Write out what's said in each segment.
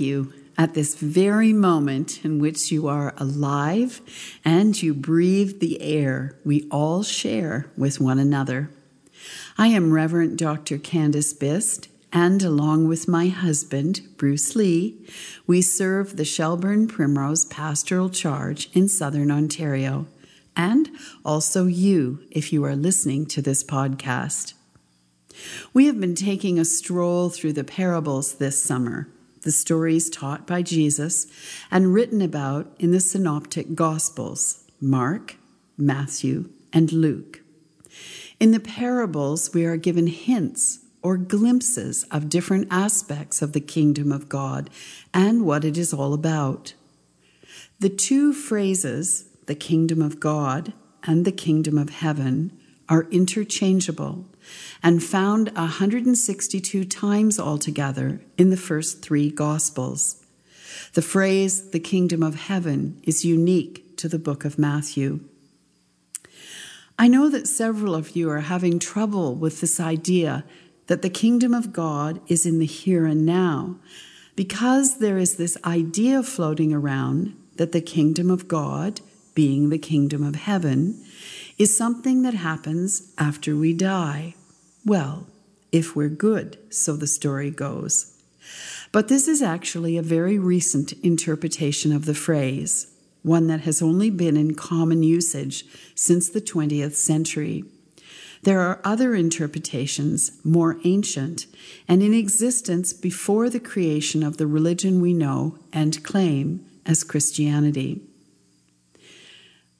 You at this very moment in which you are alive and you breathe the air we all share with one another. I am Reverend Dr. Candace Bist, and along with my husband, Bruce Lee, we serve the Shelburne Primrose Pastoral Charge in Southern Ontario, and also you if you are listening to this podcast. We have been taking a stroll through the parables this summer, the stories taught by Jesus and written about in the Synoptic Gospels Mark, Matthew, and Luke. In the parables, we are given hints or glimpses of different aspects of the kingdom of God and what it is all about. The two phrases, the kingdom of God and the kingdom of heaven, are interchangeable and found 162 times altogether in the first three Gospels. The phrase, the kingdom of heaven, is unique to the book of Matthew. I know that several of you are having trouble with this idea that the kingdom of God is in the here and now, because there is this idea floating around that the kingdom of God, being the kingdom of heaven, is something that happens after we die. Well, if we're good, so the story goes. But this is actually a very recent interpretation of the phrase, one that has only been in common usage since the 20th century. There are other interpretations, more ancient, and in existence before the creation of the religion we know and claim as Christianity.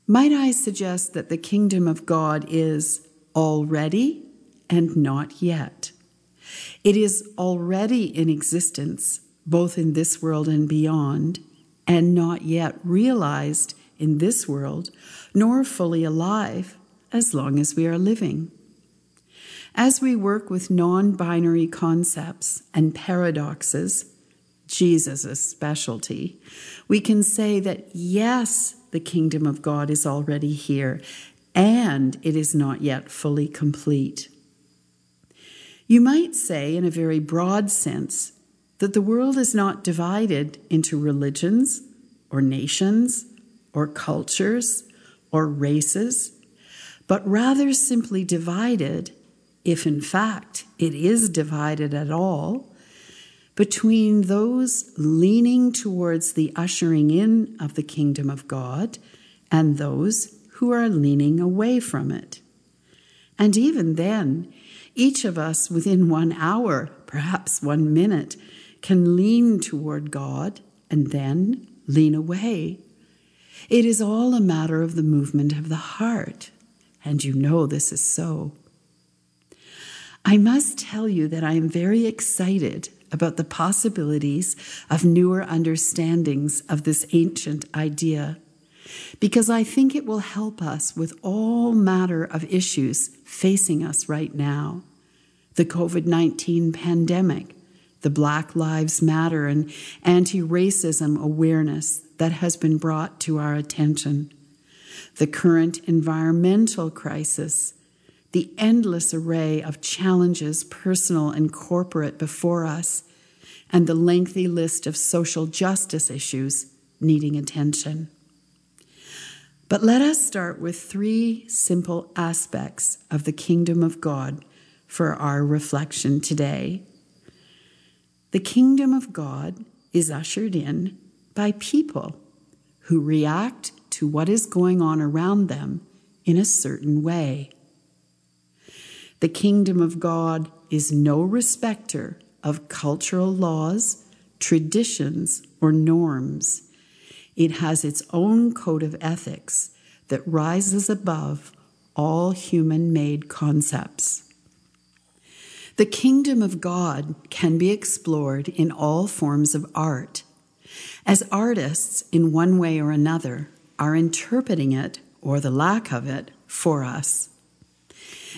Might I suggest that the kingdom of God is already and not yet? It is already in existence, both in this world and beyond, and not yet realized in this world, nor fully alive as long as we are living. As we work with non binary concepts and paradoxes, Jesus' specialty, we can say that yes, the kingdom of God is already here, and it is not yet fully complete. You might say, in a very broad sense, that the world is not divided into religions or nations or cultures or races, but rather simply divided, if in fact it is divided at all, between those leaning towards the ushering in of the kingdom of God and those who are leaning away from it. And even then, each of us within one hour, perhaps one minute, can lean toward God and then lean away. It is all a matter of the movement of the heart, and you know this is so. I must tell you that I am very excited about the possibilities of newer understandings of this ancient idea, because I think it will help us with all matter of issues facing us right now the COVID 19 pandemic, the Black Lives Matter and anti racism awareness that has been brought to our attention, the current environmental crisis the endless array of challenges, personal and corporate, before us, and the lengthy list of social justice issues needing attention. But let us start with three simple aspects of the kingdom of God for our reflection today. The kingdom of God is ushered in by people who react to what is going on around them in a certain way. The kingdom of God is no respecter of cultural laws, traditions, or norms. It has its own code of ethics that rises above all human made concepts. The kingdom of God can be explored in all forms of art. As artists, in one way or another, are interpreting it, or the lack of it, for us.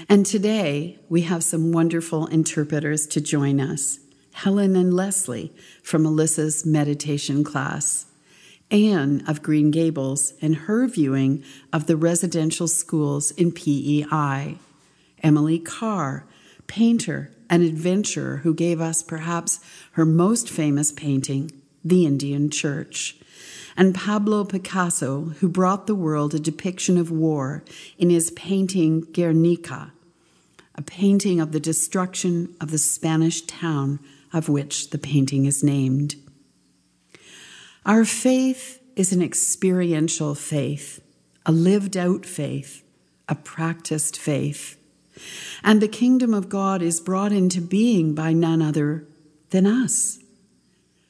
And today we have some wonderful interpreters to join us Helen and Leslie from Alyssa's meditation class, Anne of Green Gables and her viewing of the residential schools in PEI, Emily Carr, painter, an adventurer who gave us perhaps her most famous painting, The Indian Church, and Pablo Picasso, who brought the world a depiction of war in his painting Guernica, a painting of the destruction of the Spanish town of which the painting is named. Our faith is an experiential faith, a lived out faith, a practiced faith. And the kingdom of God is brought into being by none other than us.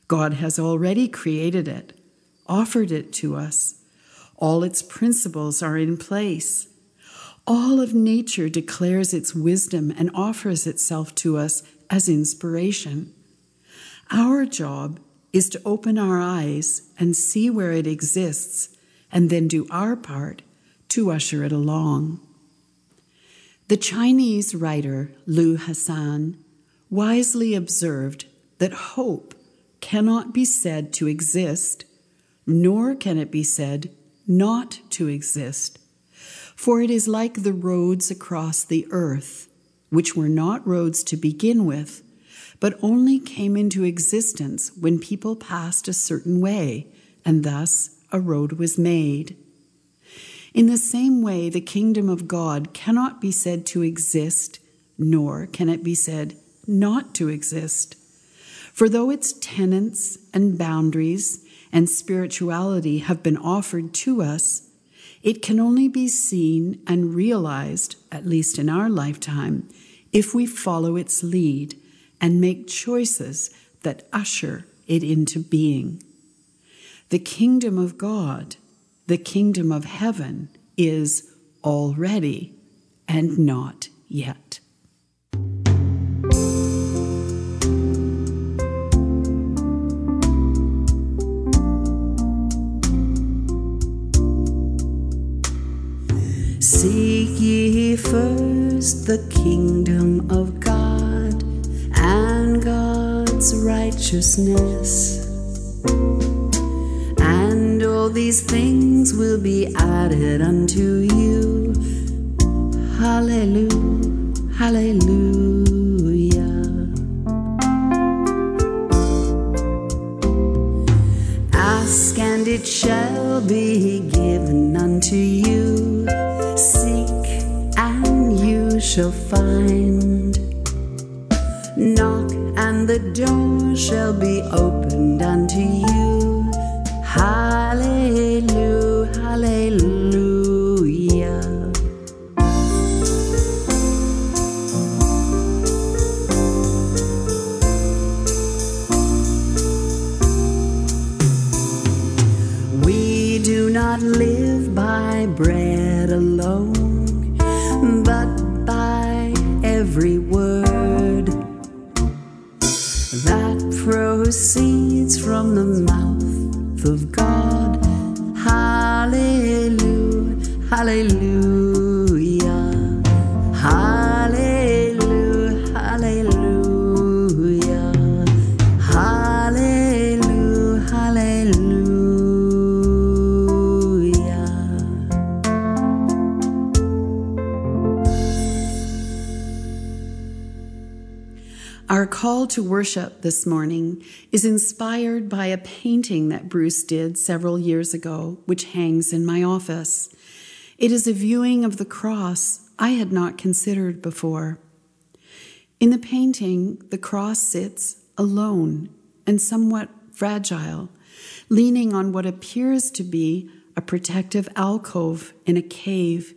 God has already created it, offered it to us. All its principles are in place. All of nature declares its wisdom and offers itself to us as inspiration. Our job is to open our eyes and see where it exists, and then do our part to usher it along. The Chinese writer Lu Xun wisely observed that hope cannot be said to exist, nor can it be said not to exist, for it is like the roads across the earth, which were not roads to begin with, but only came into existence when people passed a certain way, and thus a road was made. In the same way, the kingdom of God cannot be said to exist, nor can it be said not to exist. For though its tenets and boundaries and spirituality have been offered to us, it can only be seen and realized, at least in our lifetime, if we follow its lead and make choices that usher it into being. The kingdom of God the kingdom of heaven is already and not yet. Seek ye first the kingdom of God and God's righteousness these things will be added unto you. Hallelujah, hallelujah. Ask and it shall be given unto you. Seek and you shall find. Knock and the door shall be opened unto you. To worship this morning is inspired by a painting that Bruce did several years ago, which hangs in my office. It is a viewing of the cross I had not considered before. In the painting, the cross sits alone and somewhat fragile, leaning on what appears to be a protective alcove in a cave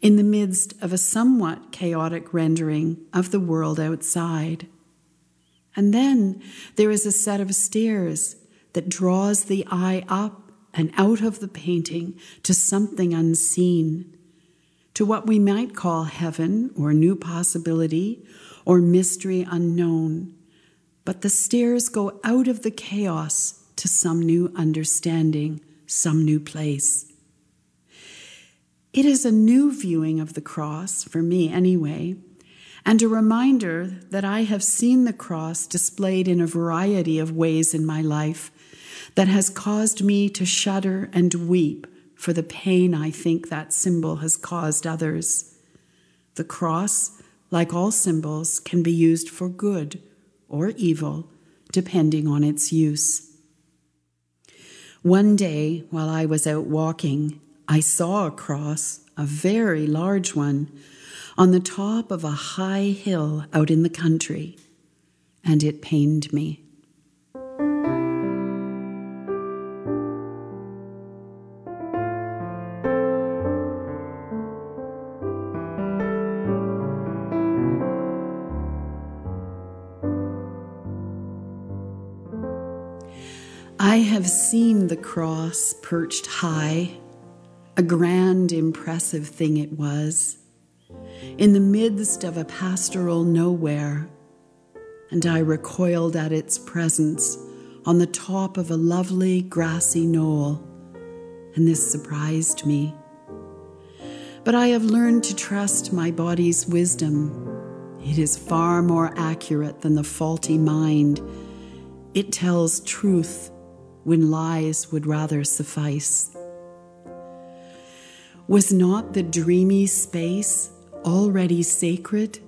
in the midst of a somewhat chaotic rendering of the world outside. And then there is a set of stairs that draws the eye up and out of the painting to something unseen, to what we might call heaven or new possibility or mystery unknown. But the stairs go out of the chaos to some new understanding, some new place. It is a new viewing of the cross, for me anyway and a reminder that I have seen the cross displayed in a variety of ways in my life that has caused me to shudder and weep for the pain I think that symbol has caused others. The cross like all symbols, can be used for good or evil, depending on its use. One day, while I was out walking, I saw a cross, a very large one, on the top of a high hill out in the country, and it pained me. I have seen the cross perched high, a grand, impressive thing it was, in the midst of a pastoral nowhere, and I recoiled at its presence on the top of a lovely grassy knoll, and this surprised me. But I have learned to trust my body's wisdom. It is far more accurate than the faulty mind. It tells truth when lies would rather suffice. Was not the dreamy space already sacred?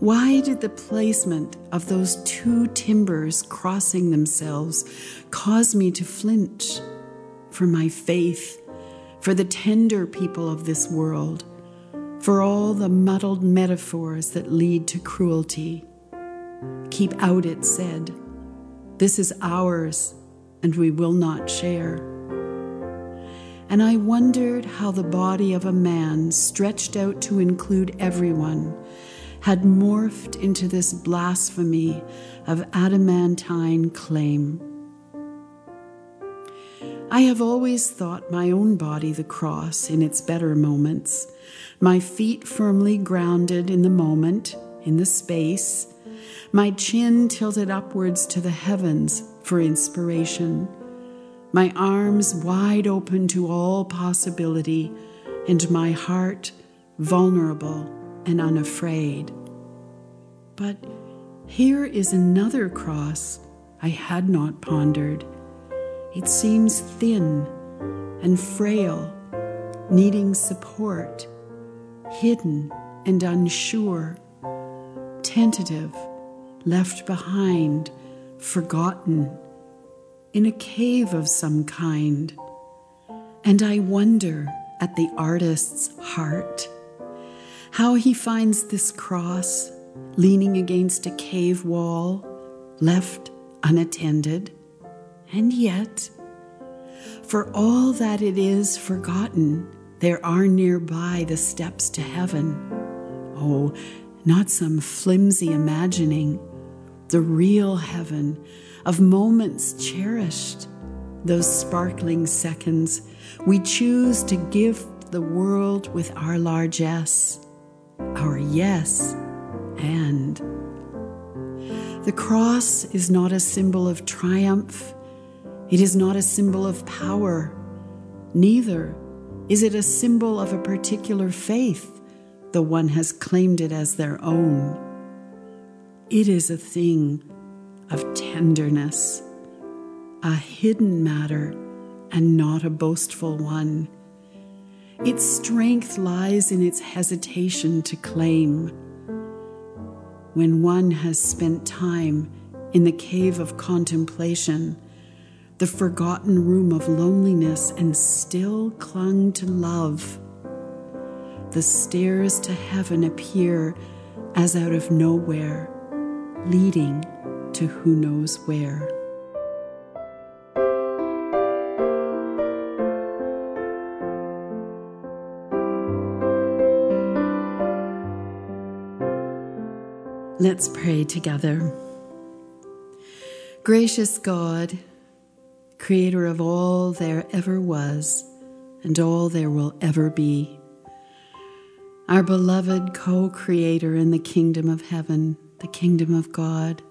Why did the placement of those two timbers crossing themselves cause me to flinch for my faith, for the tender people of this world, for all the muddled metaphors that lead to cruelty? Keep out, it said this is ours, and we will not share. And I wondered how the body of a man, stretched out to include everyone, had morphed into this blasphemy of adamantine claim. I have always thought my own body the cross in its better moments, my feet firmly grounded in the moment, in the space, my chin tilted upwards to the heavens for inspiration, my arms wide open to all possibility, and my heart vulnerable and unafraid. But here is another cross I had not pondered. It seems thin and frail, needing support, hidden and unsure, tentative left behind, forgotten, in a cave of some kind. And I wonder at the artist's heart, how he finds this cross leaning against a cave wall, left unattended, and yet, for all that it is forgotten, there are nearby the steps to heaven. Oh, not some flimsy imagining, the real heaven of moments cherished, those sparkling seconds we choose to gift the world with our largesse, our yes and. The cross is not a symbol of triumph, it is not a symbol of power, neither is it a symbol of a particular faith, though one has claimed it as their own. It is a thing of tenderness, a hidden matter and not a boastful one. Its strength lies in its hesitation to claim. When one has spent time in the cave of contemplation, the forgotten room of loneliness, and still clung to love, the stairs to heaven appear as out of nowhere leading to who knows where. Let's pray together. Gracious God, creator of all there ever was and all there will ever be, our beloved co creator in the kingdom of heaven the kingdom of God,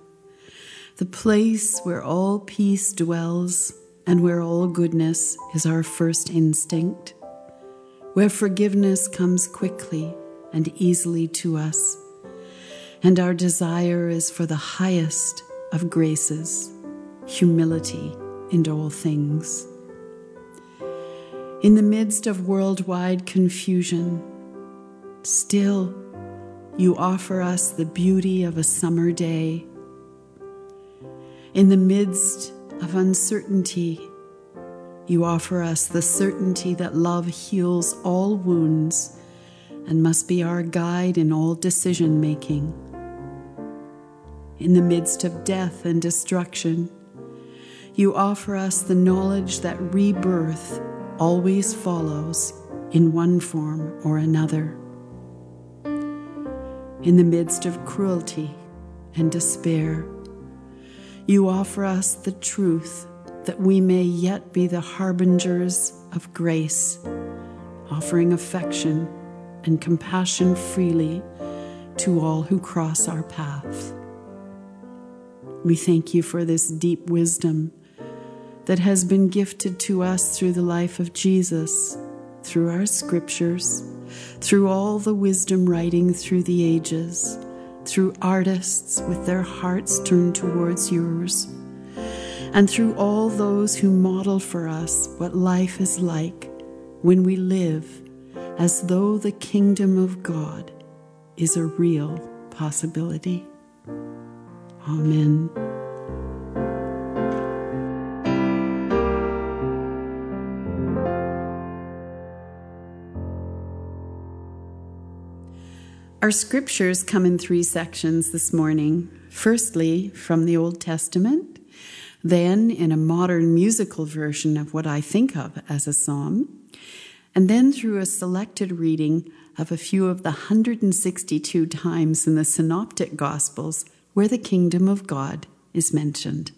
the place where all peace dwells and where all goodness is our first instinct, where forgiveness comes quickly and easily to us, and our desire is for the highest of graces, humility in all things. In the midst of worldwide confusion, still you offer us the beauty of a summer day. In the midst of uncertainty, you offer us the certainty that love heals all wounds and must be our guide in all decision making. In the midst of death and destruction, you offer us the knowledge that rebirth always follows in one form or another. In the midst of cruelty and despair, you offer us the truth that we may yet be the harbingers of grace, offering affection and compassion freely to all who cross our path. We thank you for this deep wisdom that has been gifted to us through the life of Jesus, through our scriptures, through all the wisdom writing through the ages, through artists with their hearts turned towards yours, and through all those who model for us what life is like when we live as though the kingdom of God is a real possibility. Amen. Our scriptures come in three sections this morning. Firstly, from the Old Testament, then in a modern musical version of what I think of as a psalm, and then through a selected reading of a few of the 162 times in the Synoptic Gospels where the kingdom of God is mentioned.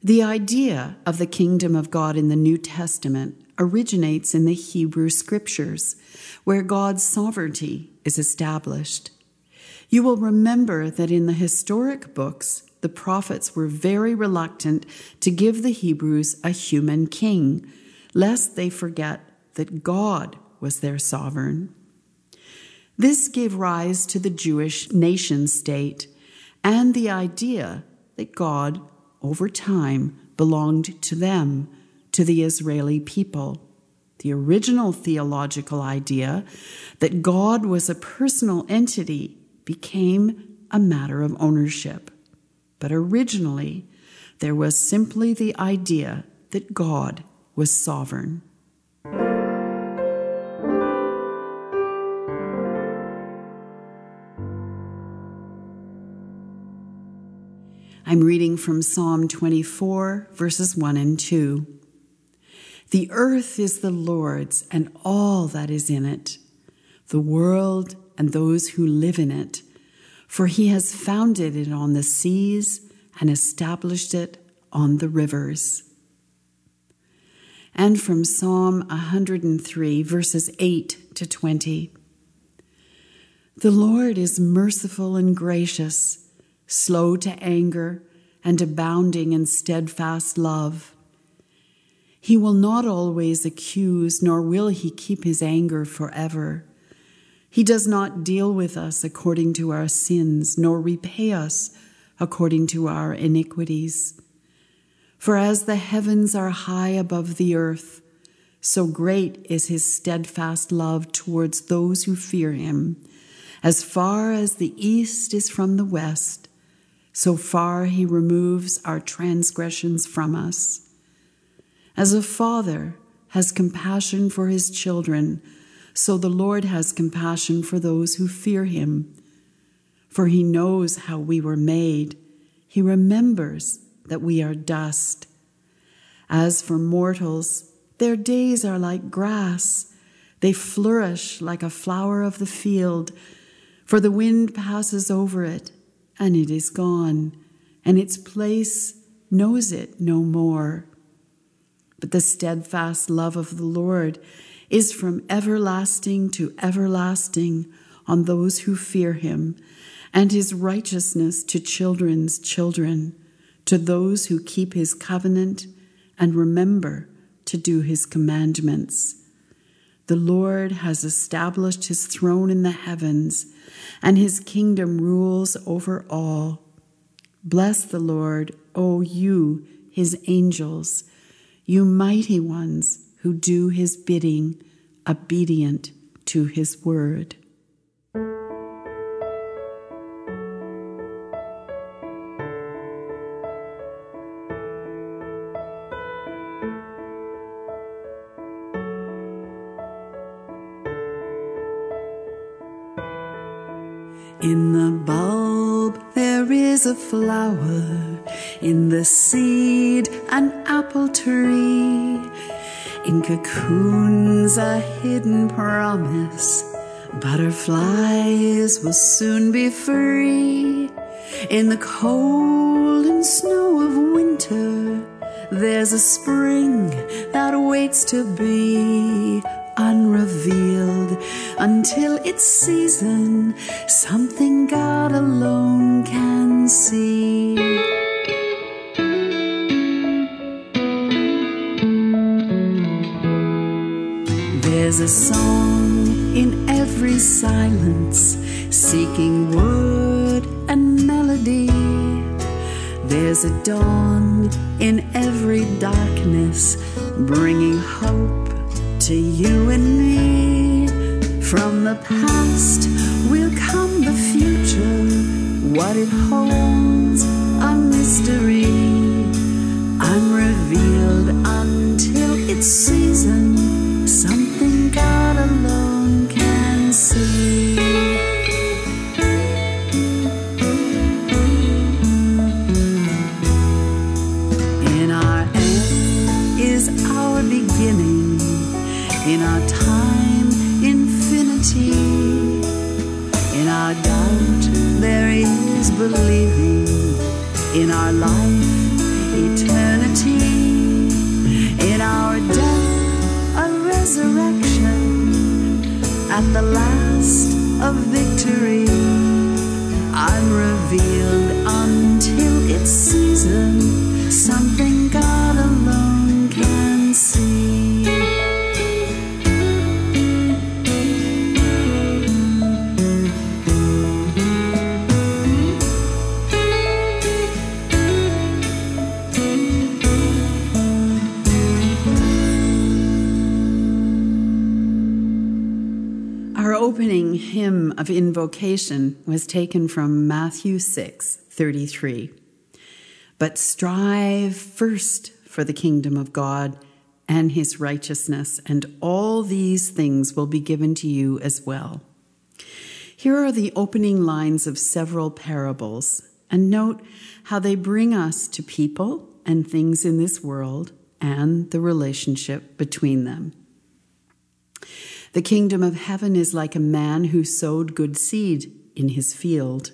The idea of the kingdom of God in the New Testament originates in the Hebrew scriptures, where God's sovereignty is established. You will remember that in the historic books, the prophets were very reluctant to give the Hebrews a human king, lest they forget that God was their sovereign. This gave rise to the Jewish nation state and the idea that God, over time, belonged to them, to the Israeli people the original theological idea that God was a personal entity became a matter of ownership. But originally, there was simply the idea that God was sovereign. I'm reading from Psalm 24, verses 1 and 2. The earth is the Lord's and all that is in it, the world and those who live in it. For he has founded it on the seas and established it on the rivers. And from Psalm 103, verses 8 to 20. The Lord is merciful and gracious, slow to anger, and abounding in steadfast love. He will not always accuse, nor will he keep his anger forever. He does not deal with us according to our sins, nor repay us according to our iniquities. For as the heavens are high above the earth, so great is his steadfast love towards those who fear him. As far as the east is from the west, so far he removes our transgressions from us. As a father has compassion for his children, so the Lord has compassion for those who fear him. For he knows how we were made, he remembers that we are dust. As for mortals, their days are like grass, they flourish like a flower of the field, for the wind passes over it, and it is gone, and its place knows it no more. But the steadfast love of the Lord is from everlasting to everlasting on those who fear him, and his righteousness to children's children, to those who keep his covenant and remember to do his commandments. The Lord has established his throne in the heavens, and his kingdom rules over all. Bless the Lord, O you, his angels you mighty ones who do his bidding, obedient to his word. In the bulb there is a flower in the seed an apple tree. In cocoons a hidden promise, butterflies will soon be free. In the cold and snow of winter, there's a spring that waits to be unrevealed until its season, something God alone can see. There's a song in every silence, seeking word and melody. There's a dawn in every darkness, bringing hope to you and me. From the past will come the future, what it holds a mystery, unrevealed until its season, God alone can see. In our end is our beginning, in our time, infinity. In our doubt, there is believing, of invocation was taken from Matthew 6 33. But strive first for the kingdom of God and his righteousness, and all these things will be given to you as well. Here are the opening lines of several parables, and note how they bring us to people and things in this world and the relationship between them. The kingdom of heaven is like a man who sowed good seed in his field.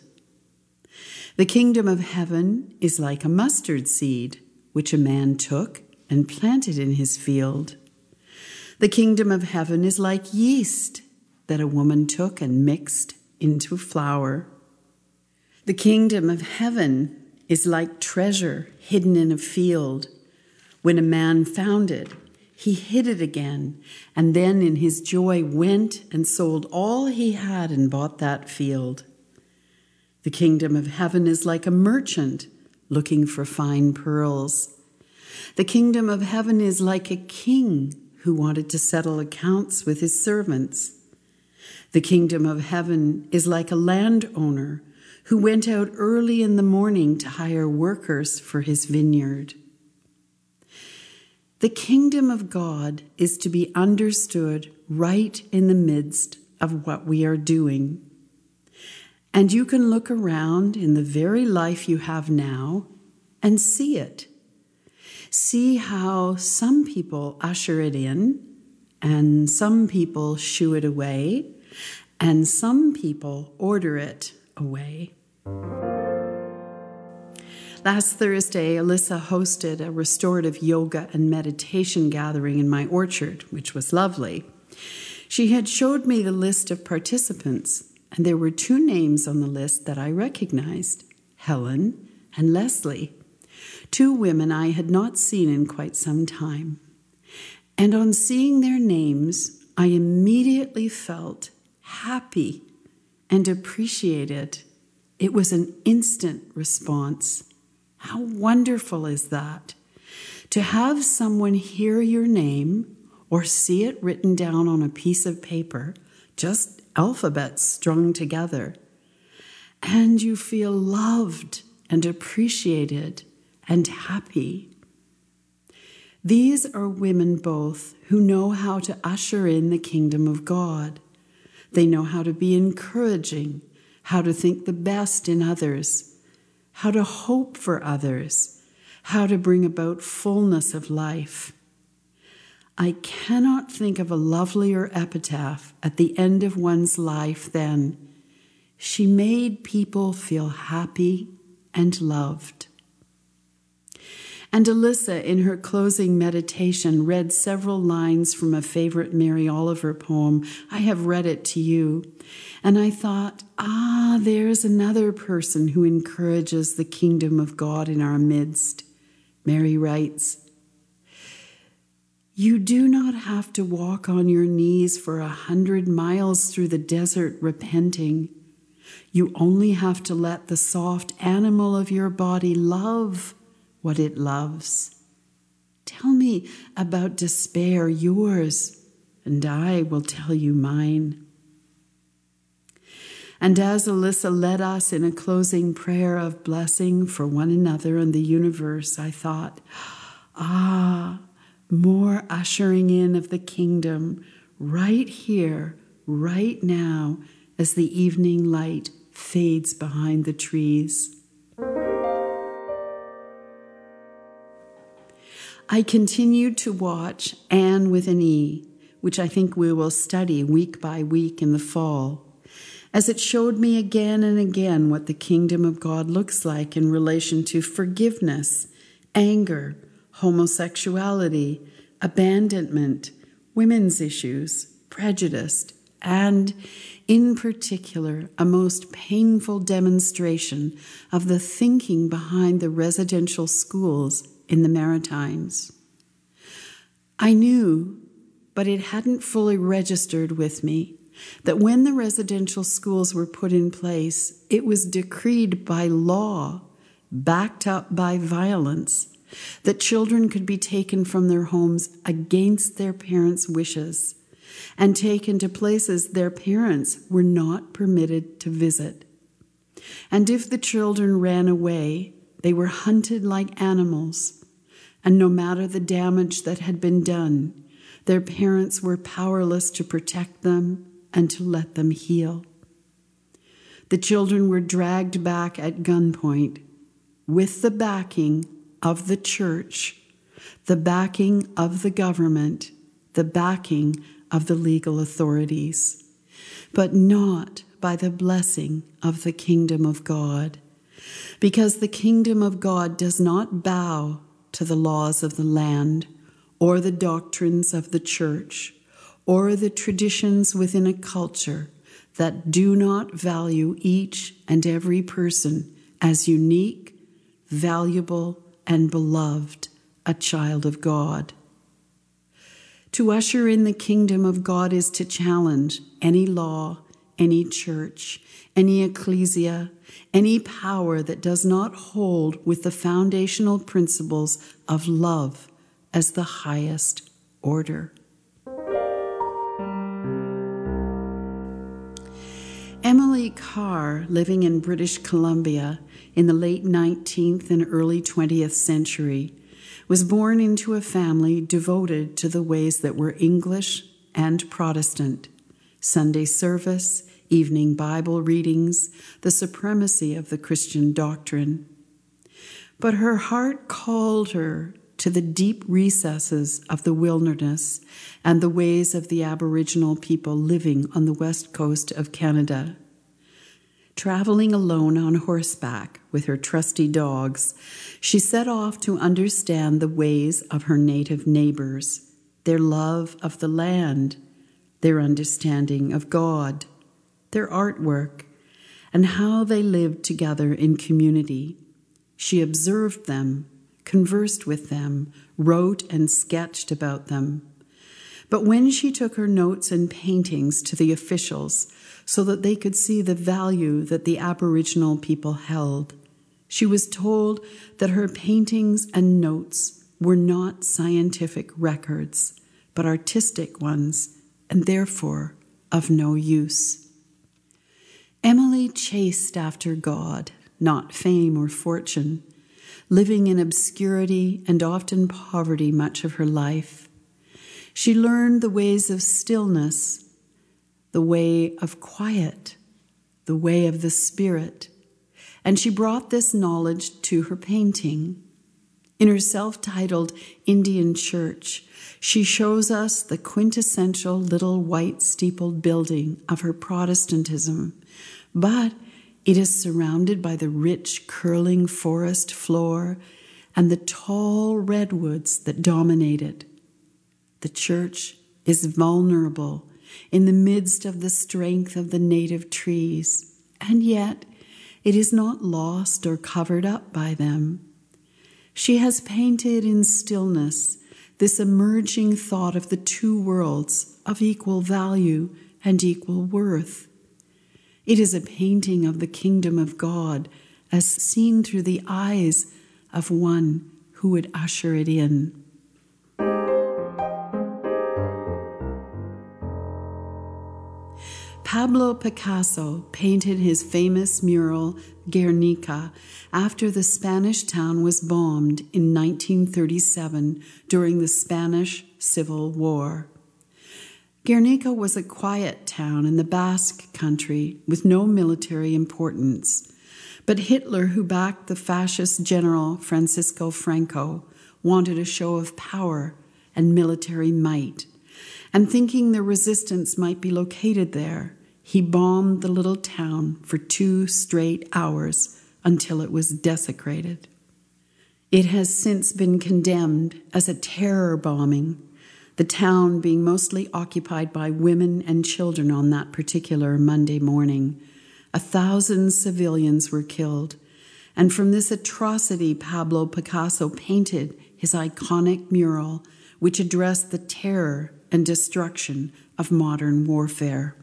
The kingdom of heaven is like a mustard seed, which a man took and planted in his field. The kingdom of heaven is like yeast that a woman took and mixed into flour. The kingdom of heaven is like treasure hidden in a field. When a man found it, he hid it again, and then in his joy went and sold all he had and bought that field. The kingdom of heaven is like a merchant looking for fine pearls. The kingdom of heaven is like a king who wanted to settle accounts with his servants. The kingdom of heaven is like a landowner who went out early in the morning to hire workers for his vineyard. The kingdom of God is to be understood right in the midst of what we are doing. And you can look around in the very life you have now and see it. See how some people usher it in, and some people shoo it away, and some people order it away. Last Thursday, Alyssa hosted a restorative yoga and meditation gathering in my orchard, which was lovely. She had showed me the list of participants, and there were two names on the list that I recognized Helen and Leslie, two women I had not seen in quite some time. And on seeing their names, I immediately felt happy and appreciated. It was an instant response. How wonderful is that? To have someone hear your name or see it written down on a piece of paper, just alphabets strung together, and you feel loved and appreciated and happy. These are women both who know how to usher in the kingdom of God. They know how to be encouraging, how to think the best in others, how to hope for others, how to bring about fullness of life. I cannot think of a lovelier epitaph at the end of one's life than she made people feel happy and loved. And Alyssa, in her closing meditation, read several lines from a favorite Mary Oliver poem. I have read it to you. And I thought, ah, there's another person who encourages the kingdom of God in our midst. Mary writes, you do not have to walk on your knees for a hundred miles through the desert repenting. You only have to let the soft animal of your body love what it loves. Tell me about despair, yours, and I will tell you mine. And as Alyssa led us in a closing prayer of blessing for one another and the universe, I thought, ah, more ushering in of the kingdom right here, right now, as the evening light fades behind the trees. I continued to watch Anne with an E, which I think we will study week by week in the fall, as it showed me again and again what the kingdom of God looks like in relation to forgiveness, anger, homosexuality, abandonment, women's issues, prejudice, and, in particular, a most painful demonstration of the thinking behind the residential schools in the Maritimes. I knew, but it hadn't fully registered with me, that when the residential schools were put in place, it was decreed by law, backed up by violence, that children could be taken from their homes against their parents' wishes and taken to places their parents were not permitted to visit. And if the children ran away, they were hunted like animals, and no matter the damage that had been done, their parents were powerless to protect them and to let them heal. The children were dragged back at gunpoint with the backing of the church, the backing of the government, the backing of the legal authorities, but not by the blessing of the kingdom of God. Because the kingdom of God does not bow to the laws of the land or the doctrines of the church or the traditions within a culture that do not value each and every person as unique, valuable, and beloved, a child of God. To usher in the kingdom of God is to challenge any law, any church, any ecclesia, any power that does not hold with the foundational principles of love as the highest order. Emily Carr, living in British Columbia in the late 19th and early 20th century, was born into a family devoted to the ways that were English and Protestant Sunday service, evening Bible readings, the supremacy of the Christian doctrine. But her heart called her to the deep recesses of the wilderness and the ways of the Aboriginal people living on the west coast of Canada. Traveling alone on horseback with her trusty dogs, she set off to understand the ways of her native neighbors, their love of the land, their understanding of God, their artwork, and how they lived together in community. She observed them conversed with them, wrote and sketched about them. But when she took her notes and paintings to the officials so that they could see the value that the Aboriginal people held, she was told that her paintings and notes were not scientific records, but artistic ones, and therefore of no use. Emily chased after God, not fame or fortune living in obscurity and often poverty much of her life. She learned the ways of stillness, the way of quiet, the way of the Spirit, and she brought this knowledge to her painting. In her self titled Indian Church, she shows us the quintessential little white steepled building of her Protestantism, but it is surrounded by the rich, curling forest floor and the tall redwoods that dominate it. The church is vulnerable in the midst of the strength of the native trees, and yet it is not lost or covered up by them. She has painted in stillness this emerging thought of the two worlds of equal value and equal worth. It is a painting of the kingdom of God as seen through the eyes of one who would usher it in. Pablo Picasso painted his famous mural Guernica after the Spanish town was bombed in 1937 during the Spanish Civil War. Guernica was a quiet town in the Basque country with no military importance. But Hitler, who backed the fascist general Francisco Franco, wanted a show of power and military might. And thinking the resistance might be located there, he bombed the little town for two straight hours until it was desecrated. It has since been condemned as a terror bombing, the town being mostly occupied by women and children on that particular Monday morning. A thousand civilians were killed, and from this atrocity, Pablo Picasso painted his iconic mural, which addressed the terror and destruction of modern warfare.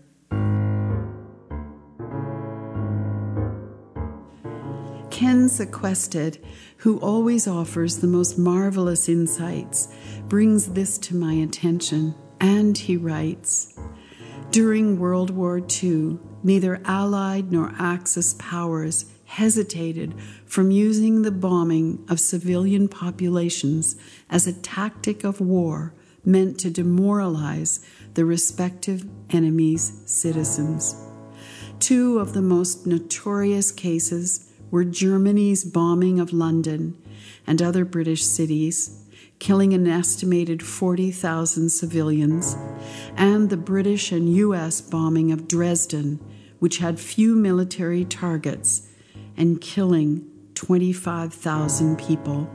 Ken Sehested, who always offers the most marvelous insights, brings this to my attention, and he writes During World War II, neither Allied nor Axis powers hesitated from using the bombing of civilian populations as a tactic of war meant to demoralize the respective enemy's citizens. Two of the most notorious cases were Germany's bombing of London and other British cities, killing an estimated 40,000 civilians, and the British and U.S. bombing of Dresden, which had few military targets and killing 25,000 people.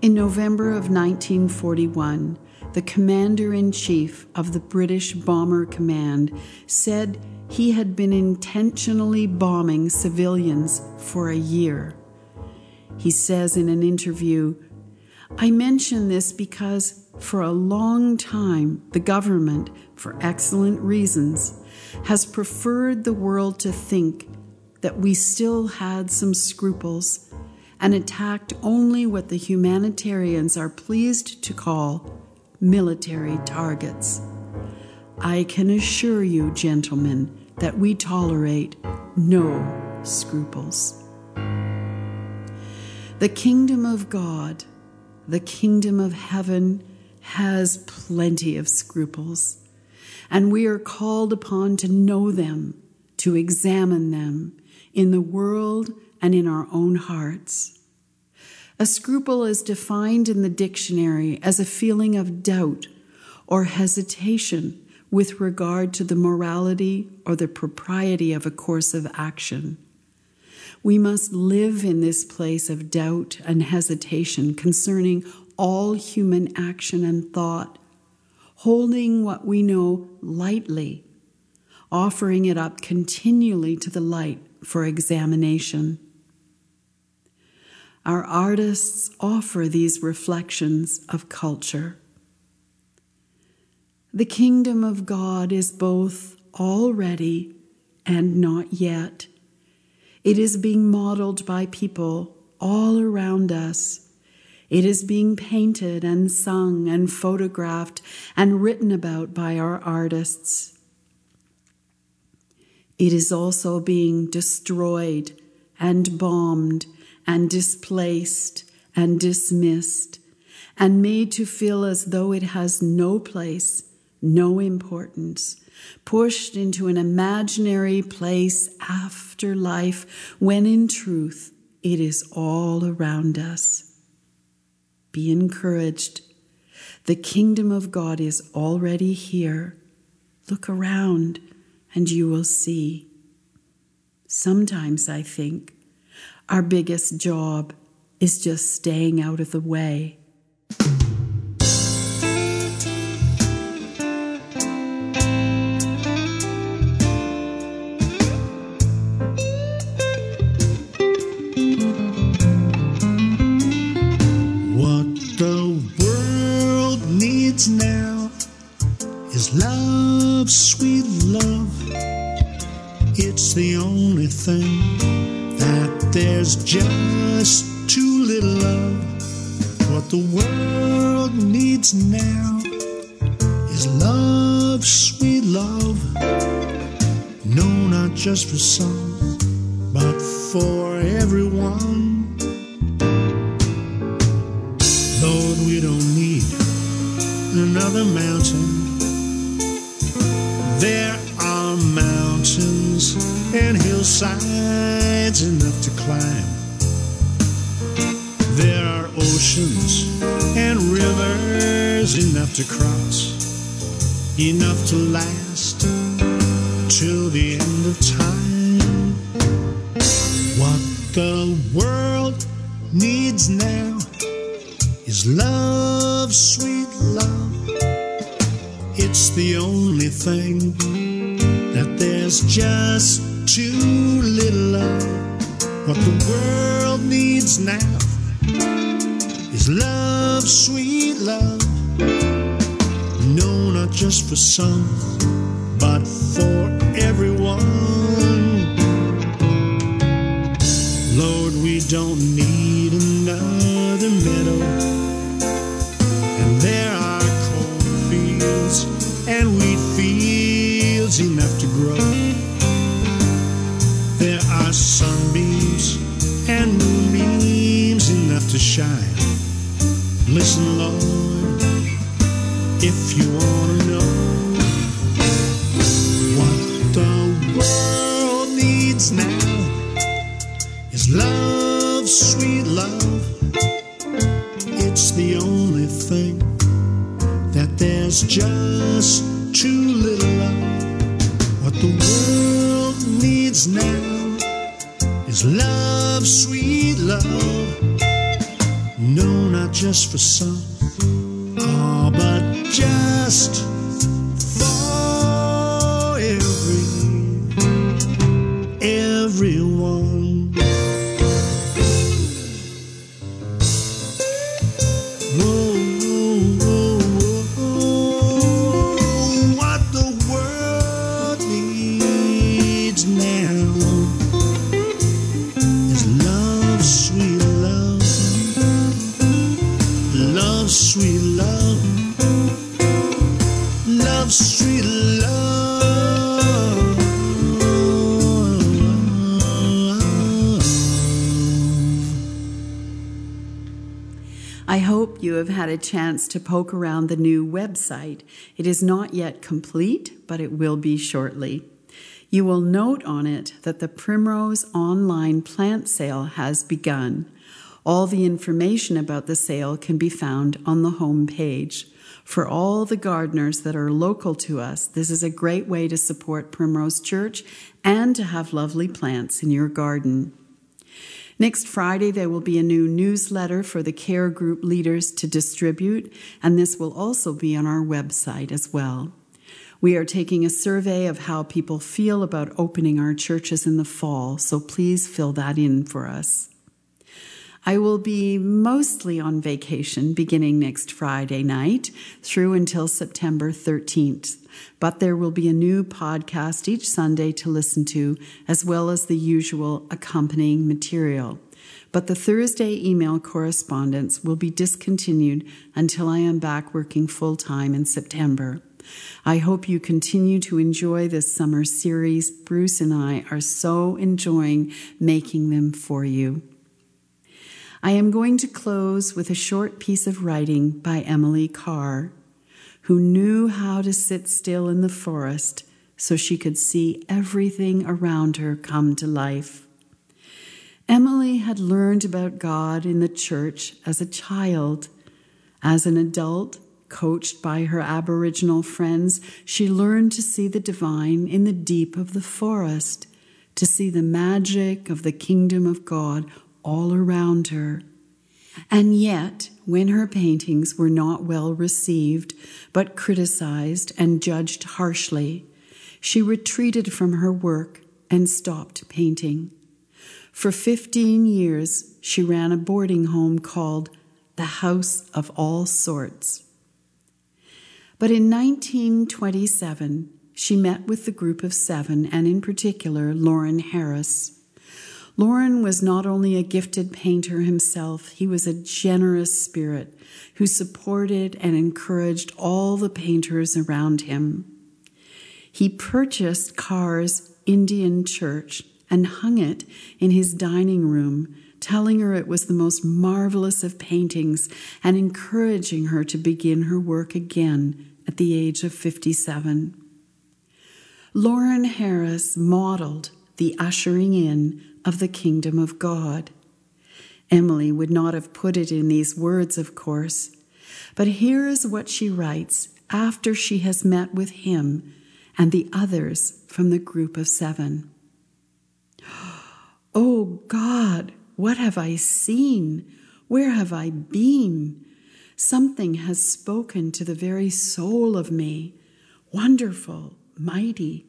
In November of 1941, the commander in chief of the British Bomber Command said he had been intentionally bombing civilians for a year. He says in an interview, I mention this because for a long time the government, for excellent reasons, has preferred the world to think that we still had some scruples and attacked only what the humanitarians are pleased to call military targets. I can assure you, gentlemen, that we tolerate no scruples. The kingdom of God, the kingdom of heaven, has plenty of scruples, and we are called upon to know them, to examine them in the world and in our own hearts. A scruple is defined in the dictionary as a feeling of doubt or hesitation with regard to the morality or the propriety of a course of action. We must live in this place of doubt and hesitation concerning all human action and thought, holding what we know lightly, offering it up continually to the light for examination. Our artists offer these reflections of culture. The kingdom of God is both already and not yet. It is being modeled by people all around us. It is being painted and sung and photographed and written about by our artists. It is also being destroyed and bombed and displaced and dismissed and made to feel as though it has no place no importance, pushed into an imaginary place after life, when in truth it is all around us. Be encouraged. The kingdom of God is already here. Look around and you will see. Sometimes I think our biggest job is just staying out of the way. Needs now is love, sweet love. It's the only thing that there's just too little of. What the world needs now is love, sweet love. No, not just for some, but for everyone. Lord, we don't just for some, had a chance to poke around the new website. It is not yet complete, but it will be shortly. You will note on it that the Primrose online plant sale has begun. All the information about the sale can be found on the home page. For all the gardeners that are local to us, this is a great way to support Primrose Church and to have lovely plants in your garden. Next Friday, there will be a new newsletter for the care group leaders to distribute, and this will also be on our website as well. We are taking a survey of how people feel about opening our churches in the fall, so please fill that in for us. I will be mostly on vacation beginning next Friday night through until September 13th, but there will be a new podcast each Sunday to listen to, as well as the usual accompanying material. But the Thursday email correspondence will be discontinued until I am back working full time in September. I hope you continue to enjoy this summer series. Bruce and I are so enjoying making them for you. I am going to close with a short piece of writing by Emily Carr who knew how to sit still in the forest so she could see everything around her come to life. Emily had learned about God in the church as a child. As an adult, coached by her Aboriginal friends, she learned to see the divine in the deep of the forest, to see the magic of the kingdom of God all around her. And yet, when her paintings were not well received, but criticized and judged harshly, she retreated from her work and stopped painting. For 15 years, she ran a boarding home called the House of All Sorts. But in 1927, she met with the group of seven, and in particular, Lawren Harris. Lawren was not only a gifted painter himself, he was a generous spirit who supported and encouraged all the painters around him. He purchased Carr's Indian church and hung it in his dining room, telling her it was the most marvelous of paintings and encouraging her to begin her work again at the age of 57. Lawren Harris modeled the ushering in of the kingdom of God. Emily would not have put it in these words, of course, but here is what she writes after she has met with him and the others from the group of seven. Oh God, what have I seen? Where have I been? Something has spoken to the very soul of me, wonderful, mighty,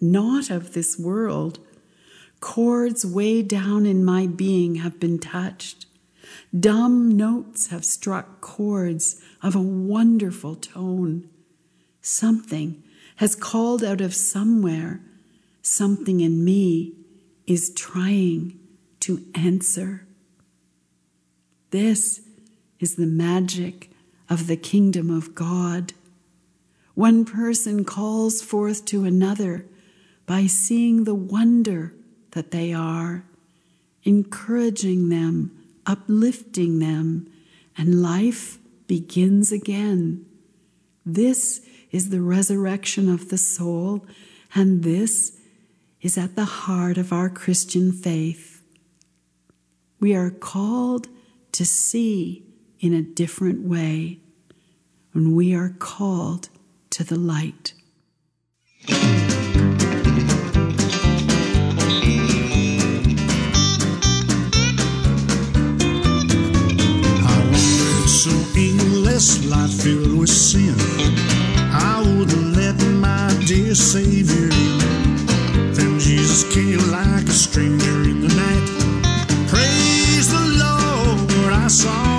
not of this world. Chords way down in my being have been touched. Dumb notes have struck chords of a wonderful tone. Something has called out of somewhere. Something in me is trying to answer. This is the magic of the kingdom of God. One person calls forth to another by seeing the wonder that they are, encouraging them, uplifting them, and life begins again. This is the resurrection of the soul, and this is at the heart of our Christian faith. We are called to see in a different way when we are called to the light. Aimless, life filled with sin. I wouldn't let my dear Savior in. Then Jesus came like a stranger in the night. Praise the Lord, I saw